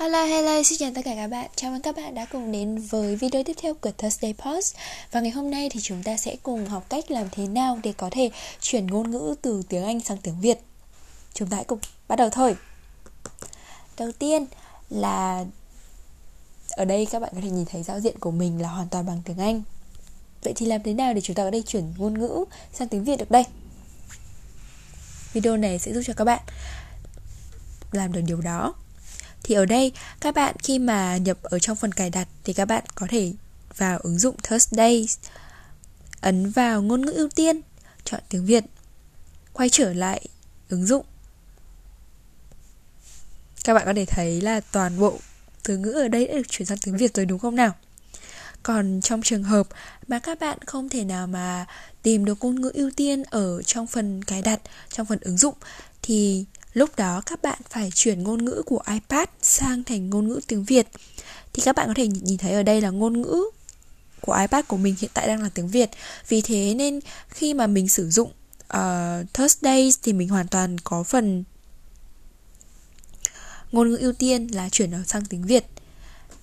Hello, hello, xin chào tất cả các bạn. Chào mừng các bạn đã cùng đến với video tiếp theo của Thursday Post. Và ngày hôm nay thì chúng ta sẽ cùng học cách làm thế nào để có thể chuyển ngôn ngữ từ tiếng Anh sang tiếng Việt. Chúng ta hãy cùng bắt đầu thôi. Đầu tiên là ở đây các bạn có thể nhìn thấy giao diện của mình là hoàn toàn bằng tiếng Anh. Vậy thì làm thế nào để chúng ta có thể chuyển ngôn ngữ sang tiếng Việt được đây? Video này sẽ giúp cho các bạn làm được điều đó thì ở đây, các bạn khi mà nhập ở trong phần cài đặt thì các bạn có thể vào ứng dụng Thursday ấn vào ngôn ngữ ưu tiên, chọn tiếng Việt, quay trở lại ứng dụng. Các bạn có thể thấy là toàn bộ từ ngữ ở đây đã được chuyển sang tiếng Việt rồi đúng không nào? Còn trong trường hợp mà các bạn không thể nào mà tìm được ngôn ngữ ưu tiên ở trong phần cài đặt, trong phần ứng dụng thì Lúc đó các bạn phải chuyển ngôn ngữ của iPad sang thành ngôn ngữ tiếng Việt. Thì các bạn có thể nhìn thấy ở đây là ngôn ngữ của iPad của mình hiện tại đang là tiếng Việt. Vì thế nên khi mà mình sử dụng uh, Thursdays thì mình hoàn toàn có phần ngôn ngữ ưu tiên là chuyển nó sang tiếng Việt.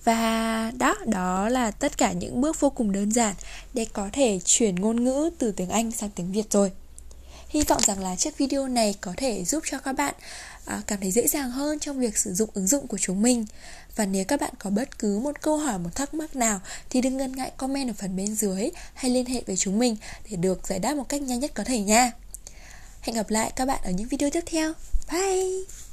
Và đó, đó là tất cả những bước vô cùng đơn giản để có thể chuyển ngôn ngữ từ tiếng Anh sang tiếng Việt rồi. Hy vọng rằng là chiếc video này có thể giúp cho các bạn à, cảm thấy dễ dàng hơn trong việc sử dụng ứng dụng của chúng mình. Và nếu các bạn có bất cứ một câu hỏi, một thắc mắc nào thì đừng ngần ngại comment ở phần bên dưới hay liên hệ với chúng mình để được giải đáp một cách nhanh nhất có thể nha. Hẹn gặp lại các bạn ở những video tiếp theo. Bye!